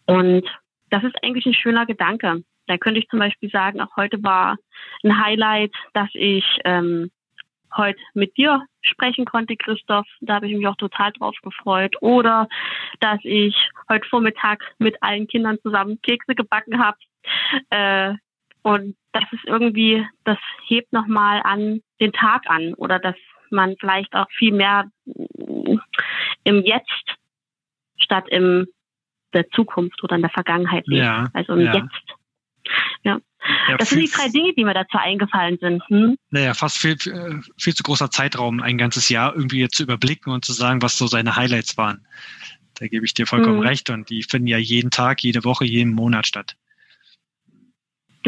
Und das ist eigentlich ein schöner Gedanke. Da könnte ich zum Beispiel sagen, auch heute war ein Highlight, dass ich ähm, heute mit dir sprechen konnte, Christoph. Da habe ich mich auch total drauf gefreut. Oder dass ich heute Vormittag mit allen Kindern zusammen Kekse gebacken habe. Äh, und das ist irgendwie, das hebt nochmal an den Tag an oder dass man vielleicht auch viel mehr im Jetzt statt im der Zukunft oder in der Vergangenheit lebt. Ja, also im ja. Jetzt. Ja. ja das sind die drei Dinge, die mir dazu eingefallen sind. Hm? Naja, fast viel, viel zu großer Zeitraum, ein ganzes Jahr irgendwie zu überblicken und zu sagen, was so seine Highlights waren. Da gebe ich dir vollkommen hm. recht und die finden ja jeden Tag, jede Woche, jeden Monat statt.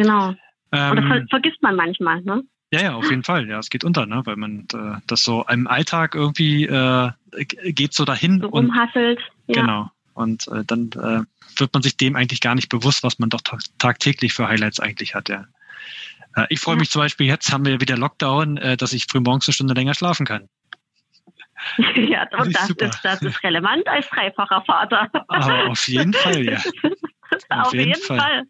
Genau. Ähm, Oder ver vergisst man manchmal, ne? Ja, ja, auf jeden Fall. Ja, es geht unter, ne? weil man äh, das so im Alltag irgendwie äh, geht so dahin. So umhasselt. Ja. Genau. Und äh, dann äh, wird man sich dem eigentlich gar nicht bewusst, was man doch tagtäglich für Highlights eigentlich hat. Ja. Äh, ich freue ja. mich zum Beispiel, jetzt haben wir wieder Lockdown, äh, dass ich früh morgens eine Stunde länger schlafen kann. ja, und das, ist, das ist relevant als dreifacher Vater. Aber auf jeden Fall, ja. Auf, jeden, jeden, Fall. Fall.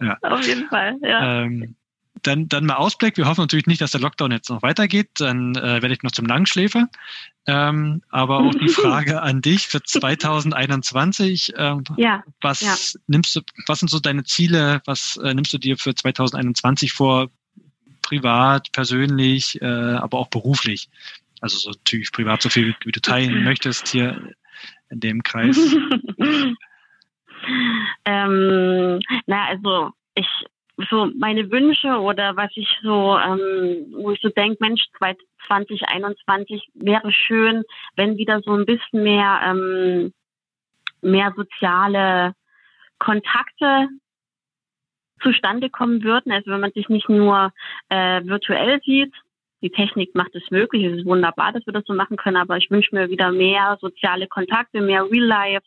Ja. Auf jeden Fall, ja. Ähm, dann, dann mal Ausblick. Wir hoffen natürlich nicht, dass der Lockdown jetzt noch weitergeht. Dann äh, werde ich noch zum Langschläfer. Ähm, aber auch die Frage an dich für 2021. Ähm, ja, was ja. nimmst du, was sind so deine Ziele? Was äh, nimmst du dir für 2021 vor? Privat, persönlich, äh, aber auch beruflich. Also so natürlich privat so viel, wie du teilen möchtest hier in dem Kreis. ähm, na, also ich so meine Wünsche oder was ich so, ähm, wo ich so denke, Mensch, 2021 wäre schön, wenn wieder so ein bisschen mehr, ähm, mehr soziale Kontakte zustande kommen würden. Also wenn man sich nicht nur äh, virtuell sieht, die Technik macht es möglich, es ist wunderbar, dass wir das so machen können, aber ich wünsche mir wieder mehr soziale Kontakte, mehr Real Life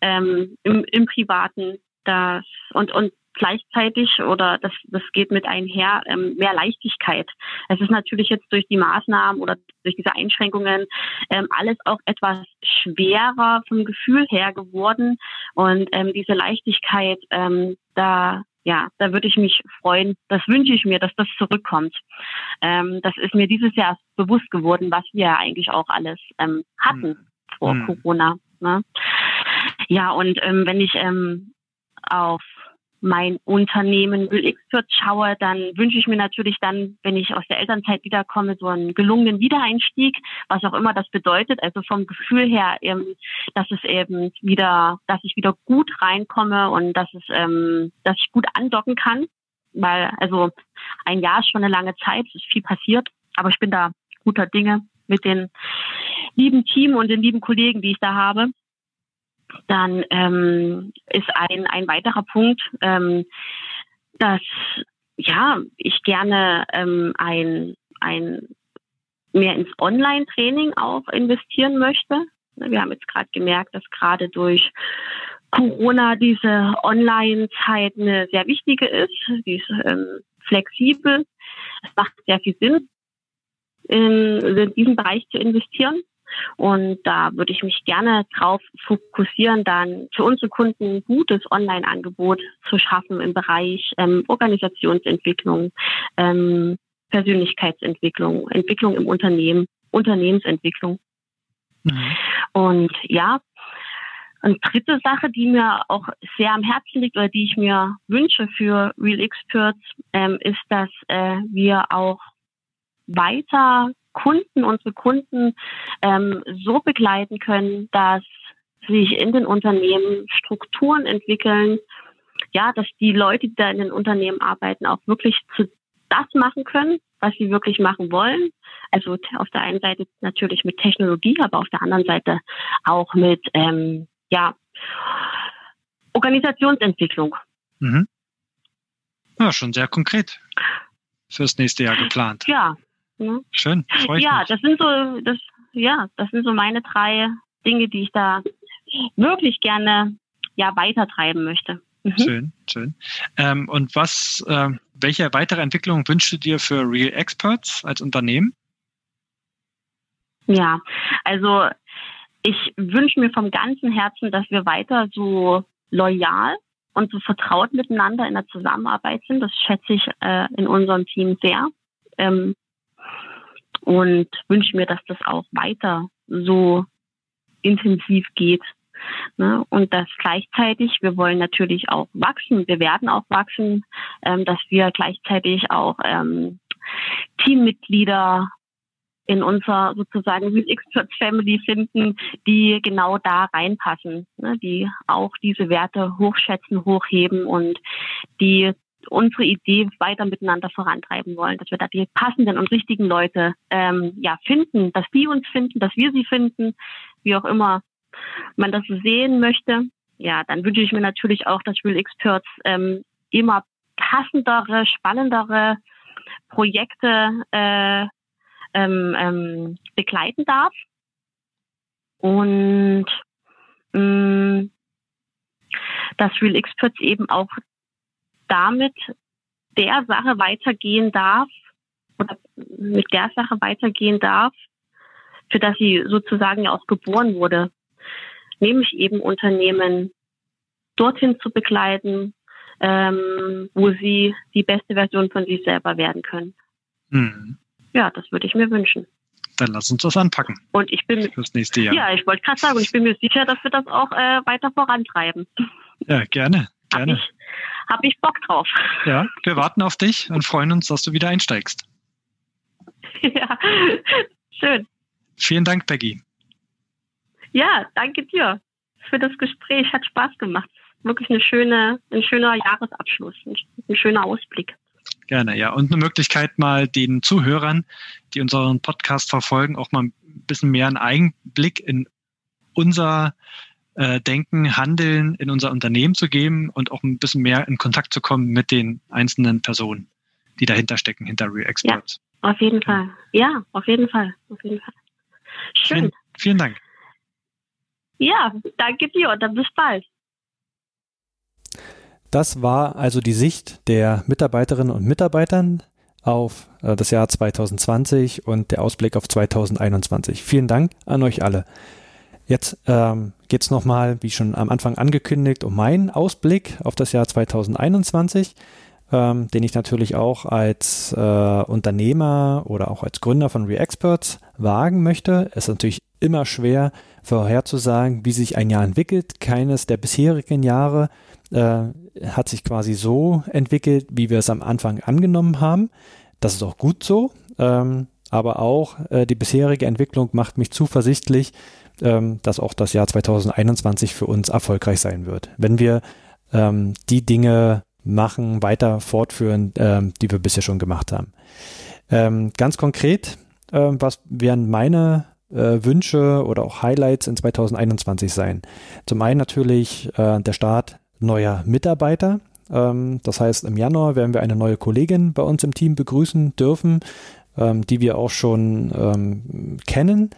ähm, im, im Privaten das und und gleichzeitig oder das, das geht mit einher, ähm, mehr Leichtigkeit. Es ist natürlich jetzt durch die Maßnahmen oder durch diese Einschränkungen ähm, alles auch etwas schwerer vom Gefühl her geworden. Und ähm, diese Leichtigkeit, ähm, da ja, da würde ich mich freuen. Das wünsche ich mir, dass das zurückkommt. Ähm, das ist mir dieses Jahr bewusst geworden, was wir eigentlich auch alles ähm, hatten hm. vor hm. Corona. Ne? Ja, und ähm, wenn ich ähm, auf mein Unternehmen Will Expert schaue, dann wünsche ich mir natürlich dann, wenn ich aus der Elternzeit wiederkomme, so einen gelungenen Wiedereinstieg, was auch immer das bedeutet. Also vom Gefühl her, eben, dass es eben wieder, dass ich wieder gut reinkomme und dass es, ähm, dass ich gut andocken kann. Weil, also ein Jahr ist schon eine lange Zeit, es ist viel passiert, aber ich bin da guter Dinge mit den lieben Team und den lieben Kollegen, die ich da habe dann ähm, ist ein, ein weiterer Punkt, ähm, dass ja ich gerne ähm, ein, ein mehr ins Online-Training auch investieren möchte. Wir haben jetzt gerade gemerkt, dass gerade durch Corona diese Online-Zeit eine sehr wichtige ist. Die ist ähm, flexibel. Es macht sehr viel Sinn, in, in diesen Bereich zu investieren. Und da würde ich mich gerne darauf fokussieren, dann für unsere Kunden ein gutes Online-Angebot zu schaffen im Bereich ähm, Organisationsentwicklung, ähm, Persönlichkeitsentwicklung, Entwicklung im Unternehmen, Unternehmensentwicklung. Mhm. Und ja, eine dritte Sache, die mir auch sehr am Herzen liegt oder die ich mir wünsche für Real Experts, ähm, ist, dass äh, wir auch weiter Kunden, unsere Kunden ähm, so begleiten können, dass sich in den Unternehmen Strukturen entwickeln, ja, dass die Leute, die da in den Unternehmen arbeiten, auch wirklich zu das machen können, was sie wirklich machen wollen. Also auf der einen Seite natürlich mit Technologie, aber auf der anderen Seite auch mit ähm, ja, Organisationsentwicklung. Mhm. Ja, schon sehr konkret fürs nächste Jahr geplant. Ja, Ne? Schön. Ja, mich. das sind so, das, ja, das sind so meine drei Dinge, die ich da wirklich gerne ja weitertreiben möchte. Mhm. Schön, schön. Ähm, und was, äh, welche weitere Entwicklung wünschst du dir für Real Experts als Unternehmen? Ja, also ich wünsche mir vom ganzen Herzen, dass wir weiter so loyal und so vertraut miteinander in der Zusammenarbeit sind. Das schätze ich äh, in unserem Team sehr. Ähm, und wünsche mir, dass das auch weiter so intensiv geht. Ne? Und dass gleichzeitig, wir wollen natürlich auch wachsen, wir werden auch wachsen, ähm, dass wir gleichzeitig auch ähm, Teammitglieder in unserer sozusagen Real Family finden, die genau da reinpassen, ne? die auch diese Werte hochschätzen, hochheben und die unsere Idee weiter miteinander vorantreiben wollen, dass wir da die passenden und richtigen Leute ähm, ja finden, dass die uns finden, dass wir sie finden, wie auch immer man das sehen möchte. Ja, dann wünsche ich mir natürlich auch, dass Real Experts ähm, immer passendere, spannendere Projekte äh, ähm, ähm, begleiten darf. Und mh, mm, dass Real Experts eben auch damit der Sache weitergehen darf oder mit der Sache weitergehen darf, für das sie sozusagen ja auch geboren wurde, nämlich eben Unternehmen dorthin zu begleiten, ähm, wo sie die beste Version von sich selber werden können. Hm. Ja, das würde ich mir wünschen. Dann lass uns das anpacken. Und ich bin fürs nächste Jahr. Ja, ich wollte gerade sagen, ich bin mir sicher, dass wir das auch äh, weiter vorantreiben. Ja, gerne, gerne. Hab ich, habe ich Bock drauf. Ja, wir warten auf dich und freuen uns, dass du wieder einsteigst. Ja, schön. Vielen Dank, Peggy. Ja, danke dir für das Gespräch. Hat Spaß gemacht. Wirklich eine schöne, ein schöner Jahresabschluss, ein schöner Ausblick. Gerne, ja. Und eine Möglichkeit, mal den Zuhörern, die unseren Podcast verfolgen, auch mal ein bisschen mehr einen Einblick in unser äh, Denken, Handeln in unser Unternehmen zu geben und auch ein bisschen mehr in Kontakt zu kommen mit den einzelnen Personen, die dahinter stecken, hinter Real Experts. Ja, auf jeden Fall. Ja, auf jeden Fall. Auf jeden Fall. Schön. Vielen, vielen Dank. Ja, danke dir und dann bis bald. Das war also die Sicht der Mitarbeiterinnen und Mitarbeitern auf äh, das Jahr 2020 und der Ausblick auf 2021. Vielen Dank an euch alle. Jetzt ähm, geht es nochmal, wie schon am Anfang angekündigt, um meinen Ausblick auf das Jahr 2021, ähm, den ich natürlich auch als äh, Unternehmer oder auch als Gründer von ReExperts wagen möchte. Es ist natürlich immer schwer vorherzusagen, wie sich ein Jahr entwickelt. Keines der bisherigen Jahre äh, hat sich quasi so entwickelt, wie wir es am Anfang angenommen haben. Das ist auch gut so. Ähm, aber auch äh, die bisherige Entwicklung macht mich zuversichtlich, ähm, dass auch das Jahr 2021 für uns erfolgreich sein wird. Wenn wir ähm, die Dinge machen, weiter fortführen, ähm, die wir bisher schon gemacht haben. Ähm, ganz konkret, äh, was wären meine äh, Wünsche oder auch Highlights in 2021 sein? Zum einen natürlich äh, der Start neuer Mitarbeiter. Ähm, das heißt, im Januar werden wir eine neue Kollegin bei uns im Team begrüßen dürfen, ähm, die wir auch schon ähm, kennen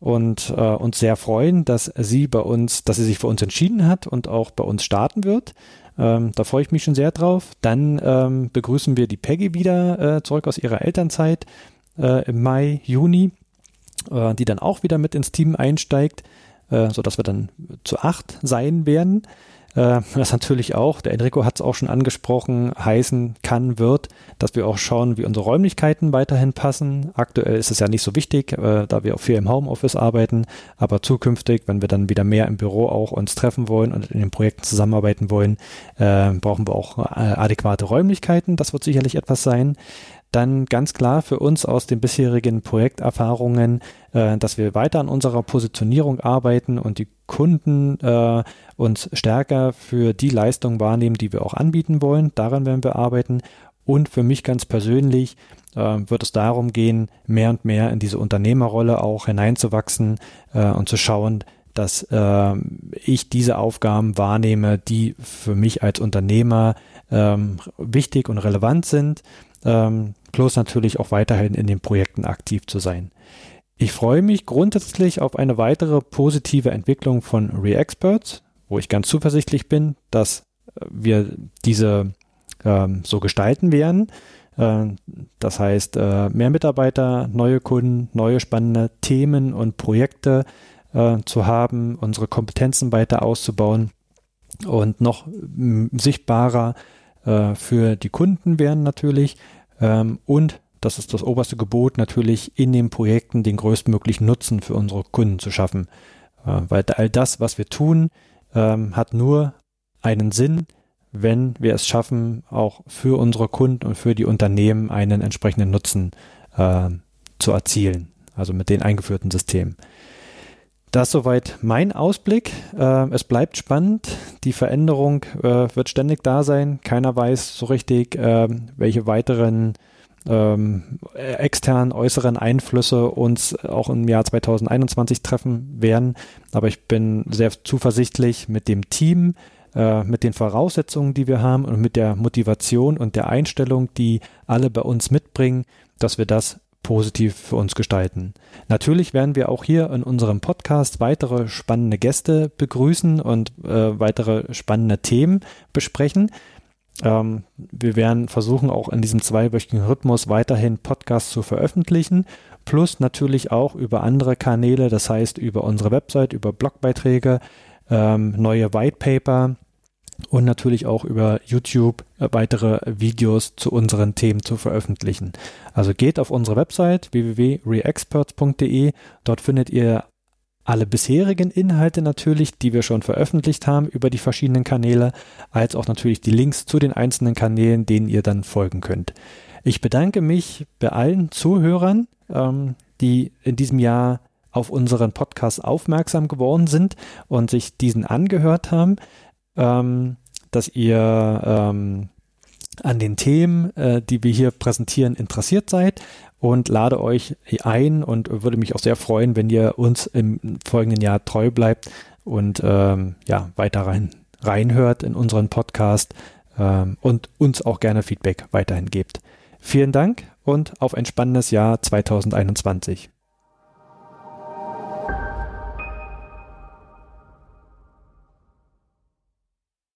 und äh, uns sehr freuen, dass sie bei uns, dass sie sich für uns entschieden hat und auch bei uns starten wird. Ähm, da freue ich mich schon sehr drauf. Dann ähm, begrüßen wir die Peggy wieder äh, zurück aus ihrer Elternzeit äh, im Mai, Juni, äh, die dann auch wieder mit ins Team einsteigt, äh, sodass wir dann zu acht sein werden. Äh, das natürlich auch, der Enrico hat es auch schon angesprochen, heißen kann, wird, dass wir auch schauen, wie unsere Räumlichkeiten weiterhin passen. Aktuell ist es ja nicht so wichtig, äh, da wir auch viel im Homeoffice arbeiten, aber zukünftig, wenn wir dann wieder mehr im Büro auch uns treffen wollen und in den Projekten zusammenarbeiten wollen, äh, brauchen wir auch äh, adäquate Räumlichkeiten. Das wird sicherlich etwas sein dann ganz klar für uns aus den bisherigen Projekterfahrungen, äh, dass wir weiter an unserer Positionierung arbeiten und die Kunden äh, uns stärker für die Leistung wahrnehmen, die wir auch anbieten wollen. Daran werden wir arbeiten. Und für mich ganz persönlich äh, wird es darum gehen, mehr und mehr in diese Unternehmerrolle auch hineinzuwachsen äh, und zu schauen, dass äh, ich diese Aufgaben wahrnehme, die für mich als Unternehmer ähm, wichtig und relevant sind ähm, plus natürlich auch weiterhin in den Projekten aktiv zu sein. Ich freue mich grundsätzlich auf eine weitere positive Entwicklung von ReExperts, wo ich ganz zuversichtlich bin, dass äh, wir diese ähm, so gestalten werden. Äh, das heißt, äh, mehr Mitarbeiter, neue Kunden, neue spannende Themen und Projekte äh, zu haben, unsere Kompetenzen weiter auszubauen und noch sichtbarer für die Kunden werden natürlich ähm, und das ist das oberste Gebot, natürlich in den Projekten den größtmöglichen Nutzen für unsere Kunden zu schaffen. Äh, weil all das, was wir tun, ähm, hat nur einen Sinn, wenn wir es schaffen, auch für unsere Kunden und für die Unternehmen einen entsprechenden Nutzen äh, zu erzielen. Also mit den eingeführten Systemen. Das soweit mein Ausblick. Äh, es bleibt spannend. Die Veränderung äh, wird ständig da sein. Keiner weiß so richtig, welche weiteren ähm, externen, äußeren Einflüsse uns auch im Jahr 2021 treffen werden. Aber ich bin sehr zuversichtlich mit dem Team, äh, mit den Voraussetzungen, die wir haben und mit der Motivation und der Einstellung, die alle bei uns mitbringen, dass wir das positiv für uns gestalten. Natürlich werden wir auch hier in unserem Podcast weitere spannende Gäste begrüßen und äh, weitere spannende Themen besprechen. Ähm, wir werden versuchen, auch in diesem zweiwöchigen Rhythmus weiterhin Podcasts zu veröffentlichen, plus natürlich auch über andere Kanäle, das heißt über unsere Website, über Blogbeiträge, ähm, neue Whitepaper, und natürlich auch über YouTube äh, weitere Videos zu unseren Themen zu veröffentlichen. Also geht auf unsere Website www.reexperts.de. Dort findet ihr alle bisherigen Inhalte natürlich, die wir schon veröffentlicht haben über die verschiedenen Kanäle, als auch natürlich die Links zu den einzelnen Kanälen, denen ihr dann folgen könnt. Ich bedanke mich bei allen Zuhörern, ähm, die in diesem Jahr auf unseren Podcast aufmerksam geworden sind und sich diesen angehört haben ähm, dass ihr ähm, an den Themen, äh, die wir hier präsentieren, interessiert seid und lade euch ein und würde mich auch sehr freuen, wenn ihr uns im folgenden Jahr treu bleibt und ähm, ja weiter rein, reinhört in unseren Podcast ähm, und uns auch gerne Feedback weiterhin gebt. Vielen Dank und auf ein spannendes Jahr 2021.